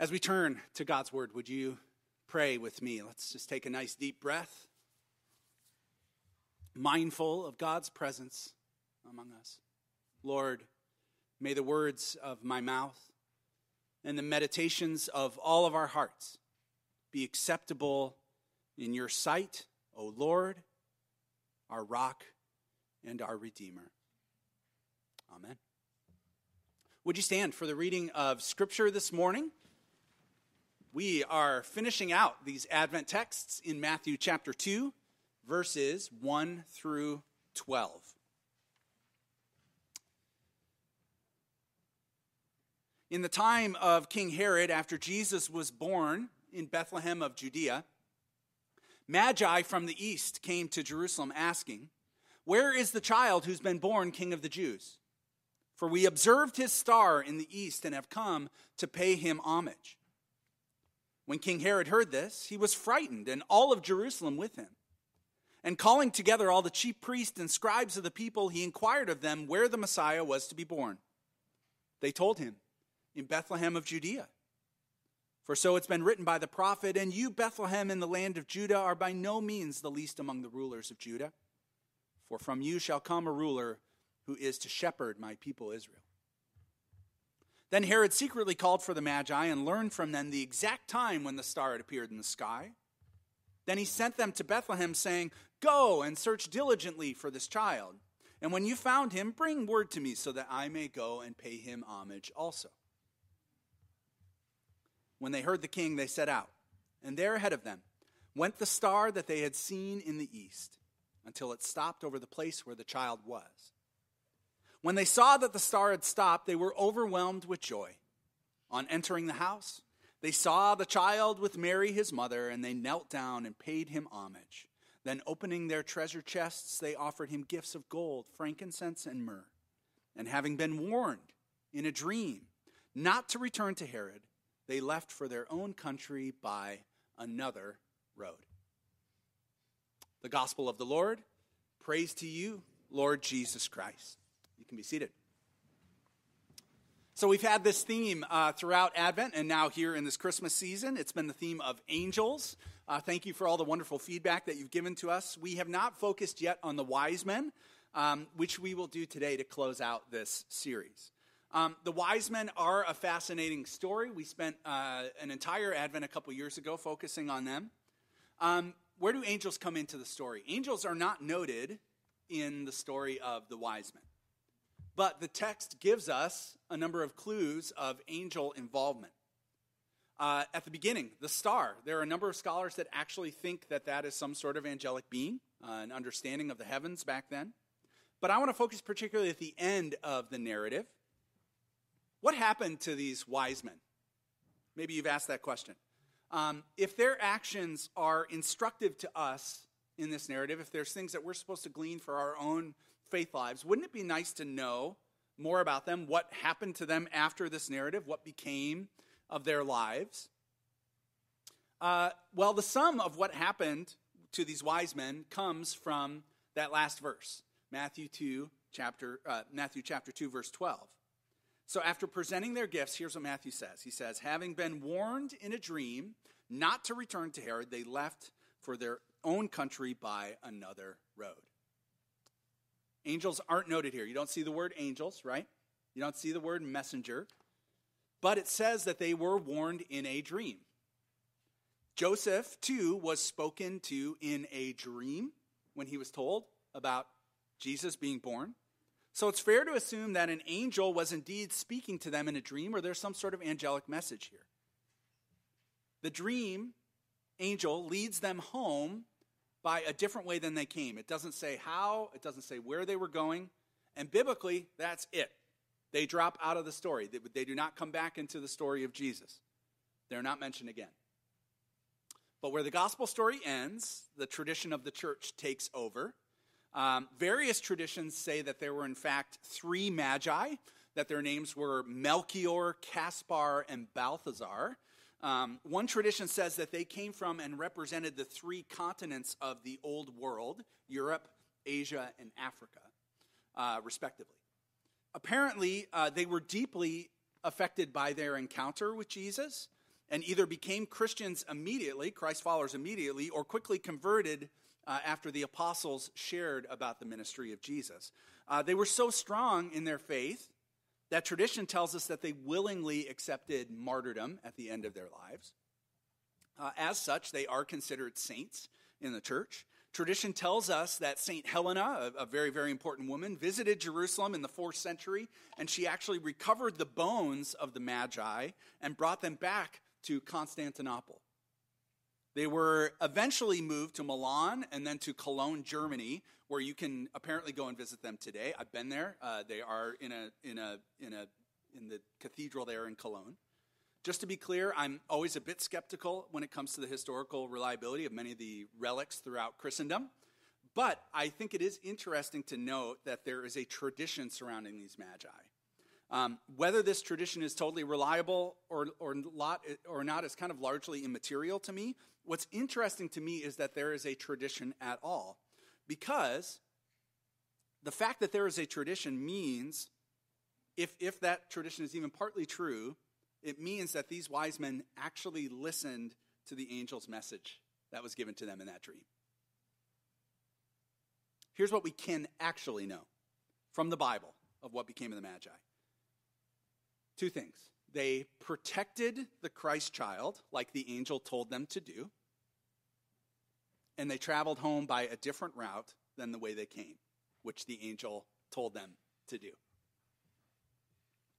As we turn to God's word, would you pray with me? Let's just take a nice deep breath, mindful of God's presence among us. Lord, may the words of my mouth and the meditations of all of our hearts be acceptable in your sight, O Lord, our rock and our Redeemer. Amen. Would you stand for the reading of Scripture this morning? We are finishing out these Advent texts in Matthew chapter 2, verses 1 through 12. In the time of King Herod, after Jesus was born in Bethlehem of Judea, Magi from the east came to Jerusalem asking, Where is the child who's been born king of the Jews? For we observed his star in the east and have come to pay him homage. When King Herod heard this, he was frightened, and all of Jerusalem with him. And calling together all the chief priests and scribes of the people, he inquired of them where the Messiah was to be born. They told him, In Bethlehem of Judea. For so it's been written by the prophet, And you, Bethlehem, in the land of Judah, are by no means the least among the rulers of Judah. For from you shall come a ruler who is to shepherd my people Israel. Then Herod secretly called for the Magi and learned from them the exact time when the star had appeared in the sky. Then he sent them to Bethlehem, saying, Go and search diligently for this child. And when you found him, bring word to me so that I may go and pay him homage also. When they heard the king, they set out, and there ahead of them went the star that they had seen in the east, until it stopped over the place where the child was. When they saw that the star had stopped, they were overwhelmed with joy. On entering the house, they saw the child with Mary, his mother, and they knelt down and paid him homage. Then, opening their treasure chests, they offered him gifts of gold, frankincense, and myrrh. And having been warned in a dream not to return to Herod, they left for their own country by another road. The gospel of the Lord. Praise to you, Lord Jesus Christ. You can be seated. So, we've had this theme uh, throughout Advent and now here in this Christmas season. It's been the theme of angels. Uh, thank you for all the wonderful feedback that you've given to us. We have not focused yet on the wise men, um, which we will do today to close out this series. Um, the wise men are a fascinating story. We spent uh, an entire Advent a couple years ago focusing on them. Um, where do angels come into the story? Angels are not noted in the story of the wise men, but the text gives us a number of clues of angel involvement. Uh, at the beginning, the star, there are a number of scholars that actually think that that is some sort of angelic being, uh, an understanding of the heavens back then. But I want to focus particularly at the end of the narrative what happened to these wise men? Maybe you've asked that question. Um, if their actions are instructive to us in this narrative, if there's things that we're supposed to glean for our own faith lives, wouldn't it be nice to know more about them? What happened to them after this narrative? What became of their lives? Uh, well, the sum of what happened to these wise men comes from that last verse, Matthew 2, chapter, uh, Matthew chapter 2, verse 12. So, after presenting their gifts, here's what Matthew says He says, Having been warned in a dream not to return to Herod, they left for their own country by another road. Angels aren't noted here. You don't see the word angels, right? You don't see the word messenger. But it says that they were warned in a dream. Joseph, too, was spoken to in a dream when he was told about Jesus being born. So it's fair to assume that an angel was indeed speaking to them in a dream, or there's some sort of angelic message here. The dream angel leads them home by a different way than they came. It doesn't say how, it doesn't say where they were going, and biblically, that's it. They drop out of the story. They do not come back into the story of Jesus. They're not mentioned again. But where the gospel story ends, the tradition of the church takes over um, various traditions say that there were, in fact, three magi, that their names were Melchior, Caspar, and Balthazar. Um, one tradition says that they came from and represented the three continents of the old world Europe, Asia, and Africa, uh, respectively. Apparently, uh, they were deeply affected by their encounter with Jesus, and either became Christians immediately, Christ followers immediately, or quickly converted uh, after the apostles shared about the ministry of Jesus. Uh, they were so strong in their faith that tradition tells us that they willingly accepted martyrdom at the end of their lives. Uh, as such, they are considered saints in the church. Tradition tells us that St. Helena, a, a, very, very important woman, visited Jerusalem in the fourth century, and she actually recovered the bones of the Magi and brought them back to Constantinople. They were eventually moved to Milan and then to Cologne, Germany, where you can apparently go and visit them today. I've been there. Uh, they are in a in a in a in the cathedral there in Cologne. Just to be clear, I'm always a bit skeptical when it comes to the historical reliability of many of the relics throughout Christendom. But I think it is interesting to note that there is a tradition surrounding these magi. Um, whether this tradition is totally reliable or, or, lot, or not is kind of largely immaterial to me. What's interesting to me is that there is a tradition at all. Because the fact that there is a tradition means, if, if that tradition is even partly true, it means that these wise men actually listened to the angel's message that was given to them in that dream. Here's what we can actually know from the Bible of what became of the Magi two things. They protected the Christ child, like the angel told them to do, and they traveled home by a different route than the way they came, which the angel told them to do.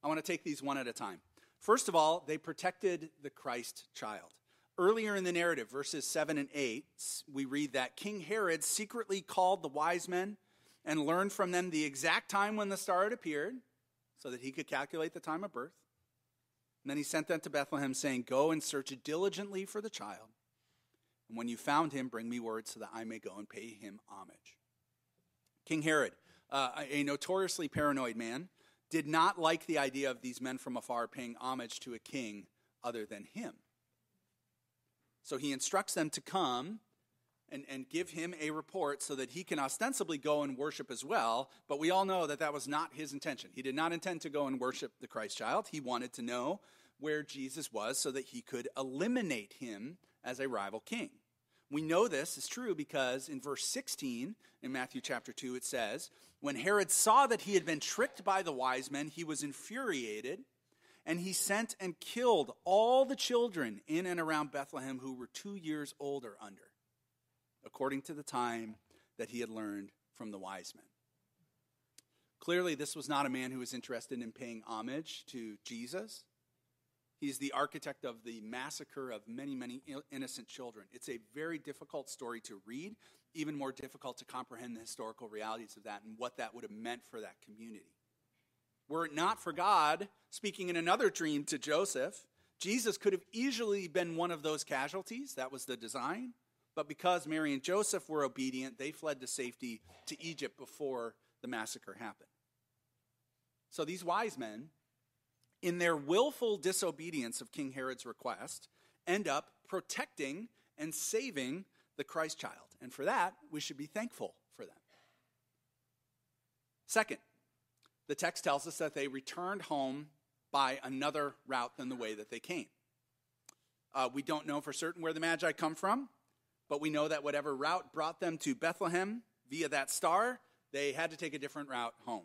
I want to take these one at a time. First of all, they protected the Christ child. Earlier in the narrative, verses 7 and 8, we read that King Herod secretly called the wise men and learned from them the exact time when the star had appeared so that he could calculate the time of birth. And then he sent them to Bethlehem, saying, Go and search diligently for the child. And when you found him, bring me word so that I may go and pay him homage. King Herod, uh, a notoriously paranoid man, did not like the idea of these men from afar paying homage to a king other than him. So he instructs them to come and, and give him a report so that he can ostensibly go and worship as well. But we all know that that was not his intention. He did not intend to go and worship the Christ child. He wanted to know where Jesus was so that he could eliminate him as a rival king. We know this is true because in verse 16 in Matthew chapter 2, it says, When Herod saw that he had been tricked by the wise men, he was infuriated, and he sent and killed all the children in and around Bethlehem who were two years old or under, according to the time that he had learned from the wise men. Clearly, this was not a man who was interested in paying homage to Jesus. He's the architect of the massacre of many, many innocent children. It's a very difficult story to read, even more difficult to comprehend the historical realities of that and what that would have meant for that community. Were it not for God speaking in another dream to Joseph, Jesus could have easily been one of those casualties. That was the design. But because Mary and Joseph were obedient, they fled to safety to Egypt before the massacre happened. So these wise men in their willful disobedience of King Herod's request, end up protecting and saving the Christ child. And for that, we should be thankful for them. Second, the text tells us that they returned home by another route than the way that they came. Uh, we don't know for certain where the Magi come from, but we know that whatever route brought them to Bethlehem via that star, they had to take a different route home.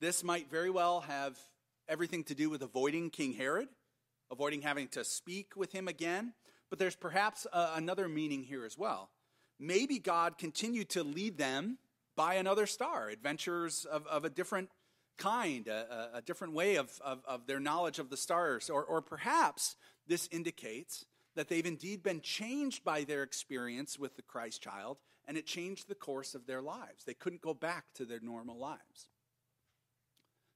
This might very well have everything to do with avoiding King Herod, avoiding having to speak with him again. But there's perhaps uh, another meaning here as well. Maybe God continued to lead them by another star, adventures of, of a different kind, a, a different way of, of, of, their knowledge of the stars. Or, or perhaps this indicates that they've indeed been changed by their experience with the Christ child, and it changed the course of their lives. They couldn't go back to their normal lives.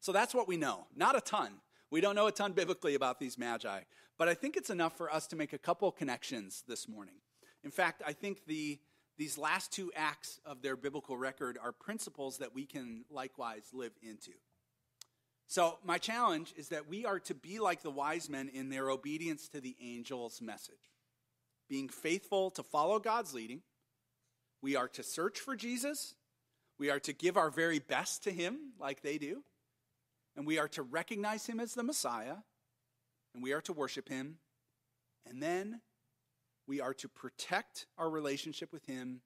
So that's what we know. Not a ton. We don't know a ton biblically about these magi, but I think it's enough for us to make a couple connections this morning. In fact, I think the, these last two acts of their biblical record are principles that we can likewise live into. So, my challenge is that we are to be like the wise men in their obedience to the angel's message, being faithful to follow God's leading. We are to search for Jesus. We are to give our very best to him, like they do and we are to recognize him as the Messiah, and we are to worship him And then we are to protect our relationship with Him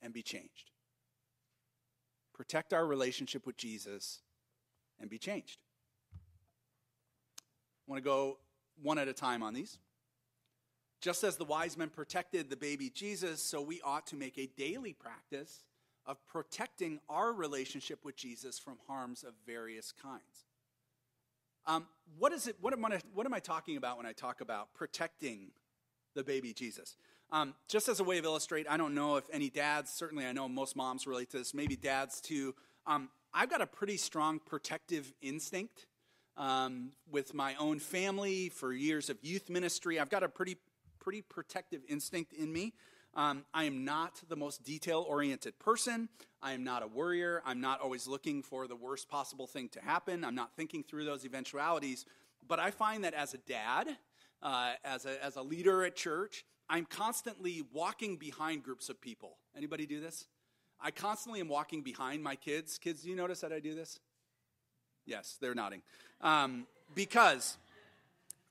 and be changed. Protect our relationship with Jesus and be changed. I want to go one at a time on these. Just as the wise men protected the baby Jesus, so we ought to make a daily practice of protecting our relationship with Jesus from harms of various kinds. Um, what is it? What am, I, what am I talking about when I talk about protecting the baby Jesus? Um, just as a way of illustrate, I don't know if any dads. Certainly, I know most moms relate to this. Maybe dads too. Um, I've got a pretty strong protective instinct um, with my own family for years of youth ministry. I've got a pretty pretty protective instinct in me. Um, I am not the most detail oriented person. I am not a worrier. I'm not always looking for the worst possible thing to happen. I'm not thinking through those eventualities. But I find that as a dad, uh, as, a, as a leader at church, I'm constantly walking behind groups of people. Anybody do this? I constantly am walking behind my kids. Kids, do you notice that I do this? Yes, they're nodding. Um, because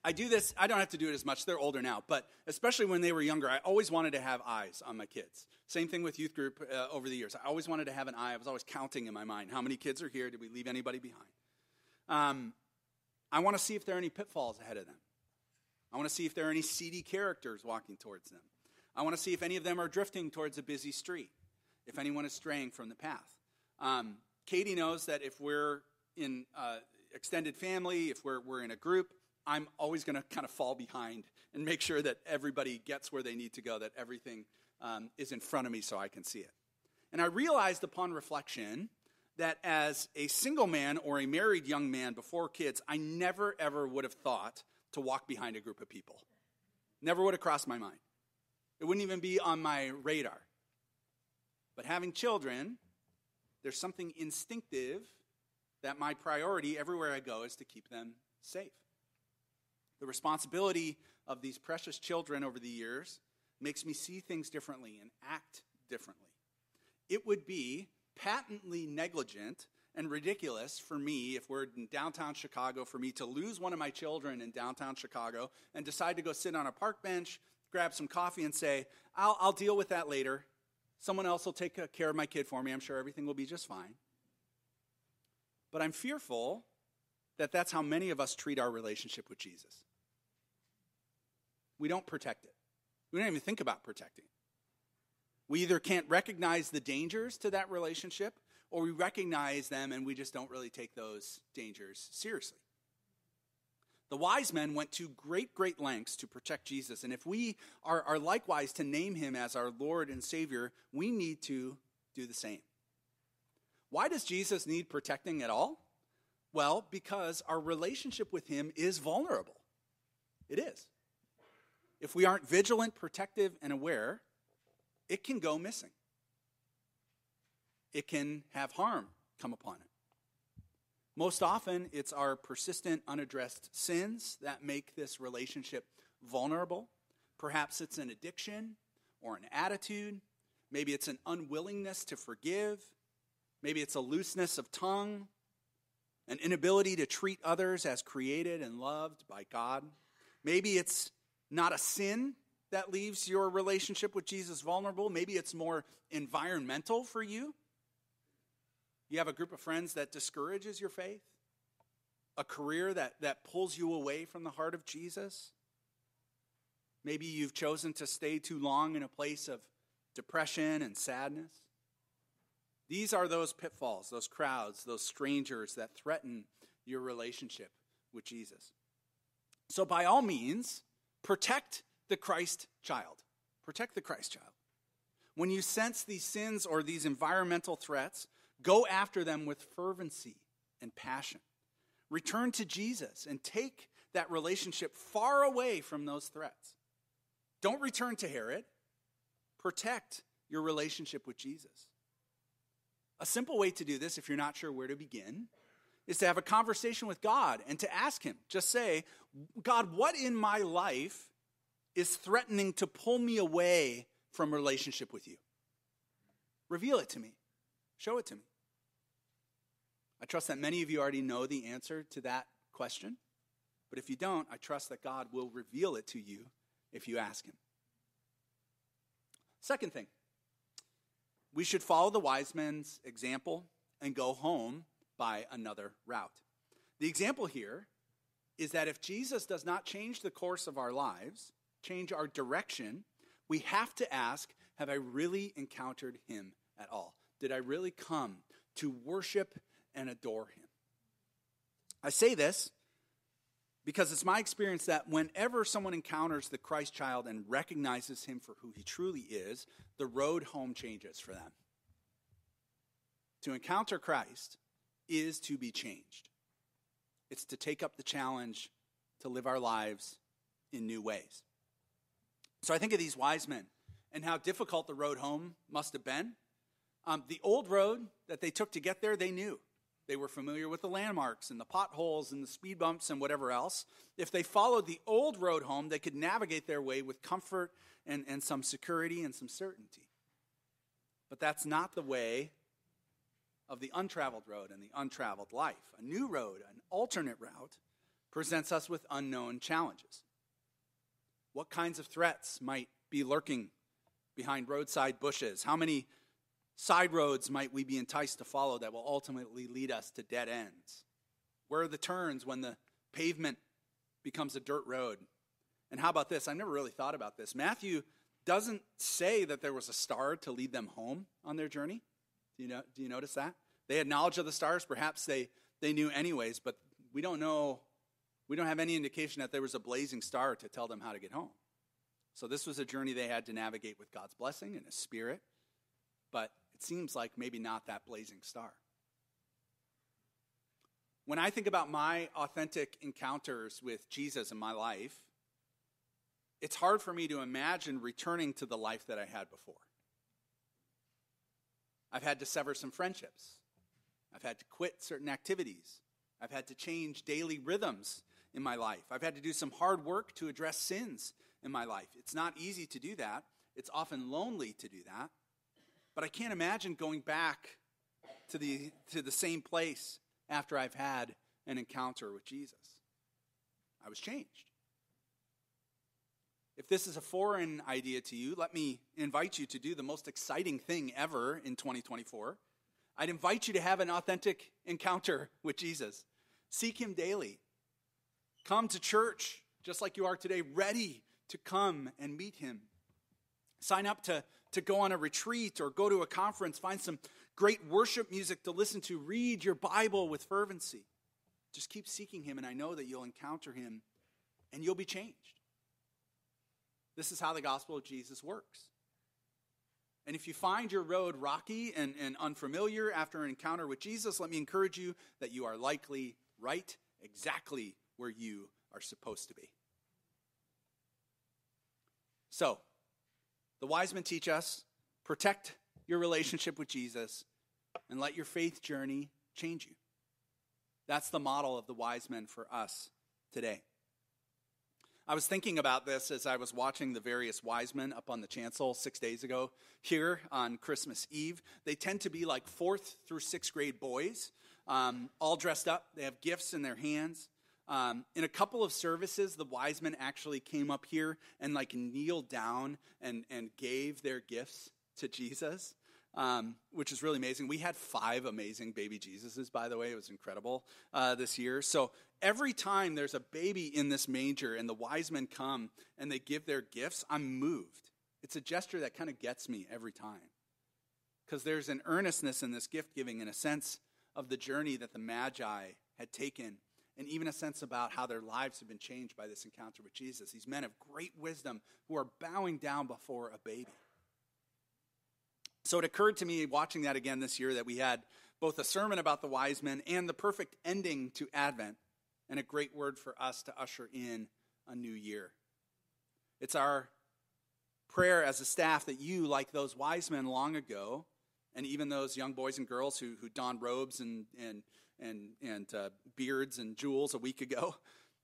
I do this, I don't have to do it as much. They're older now, but especially when they were younger, I always wanted to have eyes on my kids. Same thing with youth group uh, over the years. I always wanted to have an eye. I was always counting in my mind how many kids are here? Did we leave anybody behind? Um, I want to see if there are any pitfalls ahead of them. I want to see if there are any seedy characters walking towards them. I want to see if any of them are drifting towards a busy street, if anyone is straying from the path. Um, Katie knows that if we're in uh, extended family, if we're, we're in a group, I'm always going to kind of fall behind and make sure that everybody gets where they need to go, that everything um, is in front of me so I can see it. And I realized upon reflection that as a single man or a married young man before kids, I never ever would have thought to walk behind a group of people. Never would have crossed my mind. It wouldn't even be on my radar. But having children, there's something instinctive that my priority everywhere I go is to keep them safe. The responsibility of these precious children over the years makes me see things differently and act differently. It would be patently negligent and ridiculous for me if we're in downtown Chicago for me to lose one of my children in downtown Chicago and decide to go sit on a park bench, grab some coffee, and say, I'll, I'll deal with that later. Someone else will take care of my kid for me. I'm sure everything will be just fine. But I'm fearful that that's how many of us treat our relationship with Jesus we don't protect it. We don't even think about protecting it. We either can't recognize the dangers to that relationship, or we recognize them and we just don't really take those dangers seriously. The wise men went to great, great lengths to protect Jesus. And if we are, are likewise to name him as our Lord and Savior, we need to do the same. Why does Jesus need protecting at all? Well, because our relationship with him is vulnerable. It is if we aren't vigilant, protective, and aware, it can go missing. It can have harm come upon it. Most often, it's our persistent, unaddressed sins that make this relationship vulnerable. Perhaps it's an addiction or an attitude. Maybe it's an unwillingness to forgive. Maybe it's a looseness of tongue, an inability to treat others as created and loved by God. Maybe it's not a sin that leaves your relationship with Jesus vulnerable. Maybe it's more environmental for you. You have a group of friends that discourages your faith, a career that, that pulls you away from the heart of Jesus. Maybe you've chosen to stay too long in a place of depression and sadness. These are those pitfalls, those crowds, those strangers that threaten your relationship with Jesus. So, by all means, Protect the Christ child. Protect the Christ child. When you sense these sins or these environmental threats, go after them with fervency and passion. Return to Jesus and take that relationship far away from those threats. Don't return to Herod. Protect your relationship with Jesus. A simple way to do this, if you're not sure where to begin, is to have a conversation with God and to ask Him. Just say, God, what in my life is threatening to pull me away from relationship with you? Reveal it to me, show it to me. I trust that many of you already know the answer to that question. But if you don't, I trust that God will reveal it to you if you ask him. Second thing, we should follow the wise men's example and go home by another route. The example here is that if Jesus does not change the course of our lives, change our direction, we have to ask Have I really encountered him at all? Did I really come to worship and adore him? I say this because it's my experience that whenever someone encounters the Christ child and recognizes him for who he truly is, the road home changes for them. To encounter Christ is to be changed, it's to take up the challenge to live our lives in new ways. So I think of these wise men and how difficult the road home must have been. Um, the old road that they took to get there, they knew. They were familiar with the landmarks and the potholes and the speed bumps and whatever else. If they followed the old road home, they could navigate their way with comfort and, and some security and some certainty. But that's not the way of the untraveled road and the untraveled life. A new road, an alternate route, presents us with unknown challenges. What kinds of threats might be lurking behind roadside bushes? How many side roads might we be enticed to follow that will ultimately lead us to dead ends? Where are the turns when the pavement becomes a dirt road? And how about this? I never really thought about this. Matthew doesn't say that there was a star to lead them home on their journey. Do you, know, do you notice that? They had knowledge of the stars. Perhaps they, they knew anyways, but we don't know we don't have any indication that there was a blazing star to tell them how to get home. So this was a journey they had to navigate with God's blessing and His Spirit, but it seems like maybe not that blazing star. When I think about my authentic encounters with Jesus in my life, it's hard for me to imagine returning to the life that I had before. I've had to sever some friendships. I've had to quit certain activities. I've had to change daily rhythms in my life. I've had to do some hard work to address sins in my life. It's not easy to do that, it's often lonely to do that. But I can't imagine going back to the, to the same place after I've had an encounter with Jesus. I was changed. If this is a foreign idea to you, let me invite you to do the most exciting thing ever in 2024. I'd invite you to have an authentic encounter with Jesus. Seek Him daily. Come to church just like you are today, ready to come and meet him. Sign up to, to go on a retreat or go to a conference. Find some great worship music to listen to. Read your Bible with fervency. Just keep seeking him, and I know that you'll encounter him and you'll be changed. This is how the gospel of Jesus works. And if you find your road rocky and, and unfamiliar after an encounter with Jesus, let me encourage you that you are likely right exactly where you are supposed to be. So, the wise men teach us protect your relationship with Jesus and let your faith journey change you. That's the model of the wise men for us today. I was thinking about this as I was watching the various wise men up on the chancel six days ago here on Christmas Eve. They tend to be like fourth through sixth grade boys, um, all dressed up. They have gifts in their hands. Um, in a couple of services, the wise men actually came up here and like kneeled down and, and gave their gifts to Jesus, um, which is really amazing. We had five amazing baby Jesuses, by the way. It was incredible uh, this year. So every time there's a baby in this manger and the wise men come and they give their gifts, I'm moved. It's a gesture that kind of gets me every time. Because there's an earnestness in this gift giving, in a sense of the journey that the Magi had taken and even a sense about how their lives have been changed by this encounter with Jesus. These men of great wisdom who are bowing down before a baby. So it occurred to me watching that again this year that we had both a sermon about the wise men and the perfect ending to Advent, and a great word for us to usher in a new year. It's our prayer as a staff that you, like those wise men long ago, and even those young boys and girls who, who donned robes and, and and, and uh, beards and jewels a week ago,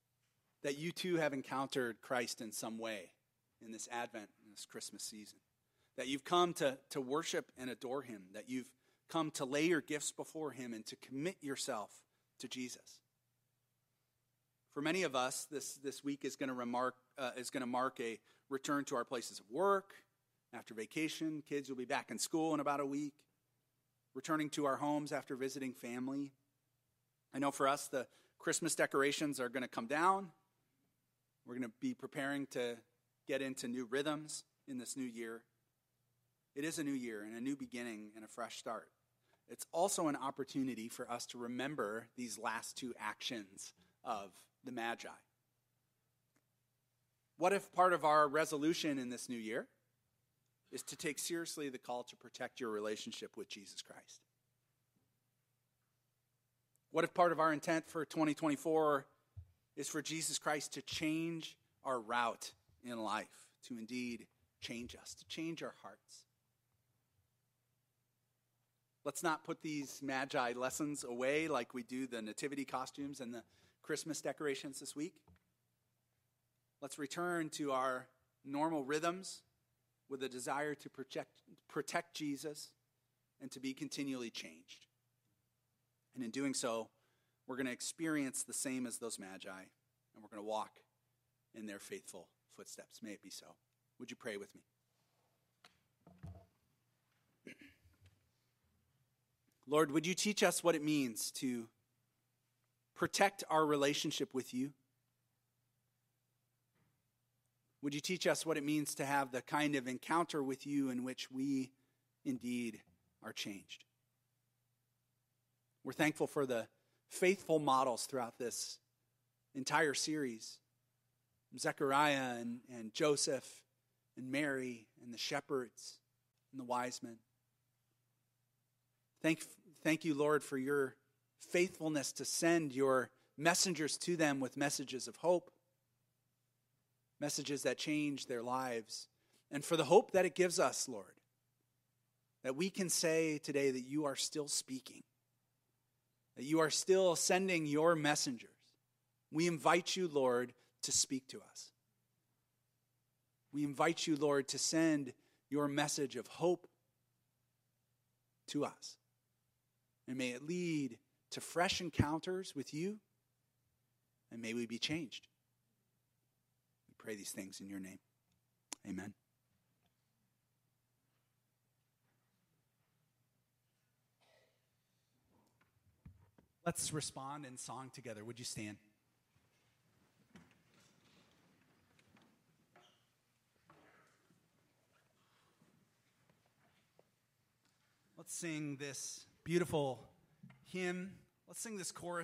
that you too have encountered Christ in some way in this Advent, in this Christmas season. That you've come to, to worship and adore Him, that you've come to lay your gifts before Him and to commit yourself to Jesus. For many of us, this, this week is going to remark uh, is going to mark a return to our places of work after vacation. Kids will be back in school in about a week, returning to our homes after visiting family. I know for us, the Christmas decorations are going to come down. We're going to be preparing to get into new rhythms in this new year. It is a new year and a new beginning and a fresh start. It's also an opportunity for us to remember these last two actions of the Magi. What if part of our resolution in this new year is to take seriously the call to protect your relationship with Jesus Christ? What if part of our intent for 2024 is for Jesus Christ to change our route in life, to indeed change us, to change our hearts? Let's not put these magi lessons away like we do the nativity costumes and the Christmas decorations this week. Let's return to our normal rhythms with a desire to protect, protect Jesus and to be continually changed. And in doing so, we're going to experience the same as those magi, and we're going to walk in their faithful footsteps. May it be so. Would you pray with me? Lord, would you teach us what it means to protect our relationship with you? Would you teach us what it means to have the kind of encounter with you in which we indeed are changed? We're thankful for the faithful models throughout this entire series Zechariah and, and Joseph and Mary and the shepherds and the wise men. Thank, thank you, Lord, for your faithfulness to send your messengers to them with messages of hope, messages that change their lives, and for the hope that it gives us, Lord, that we can say today that you are still speaking, that you are still sending your messengers. We invite you, Lord, to speak to us. We invite you, Lord, to send your message of hope to us. And may it lead to fresh encounters with you, and may we be changed. We pray these things in your name. Amen. Let's respond in song together. Would you stand? Let's sing this beautiful hymn. Let's sing this chorus.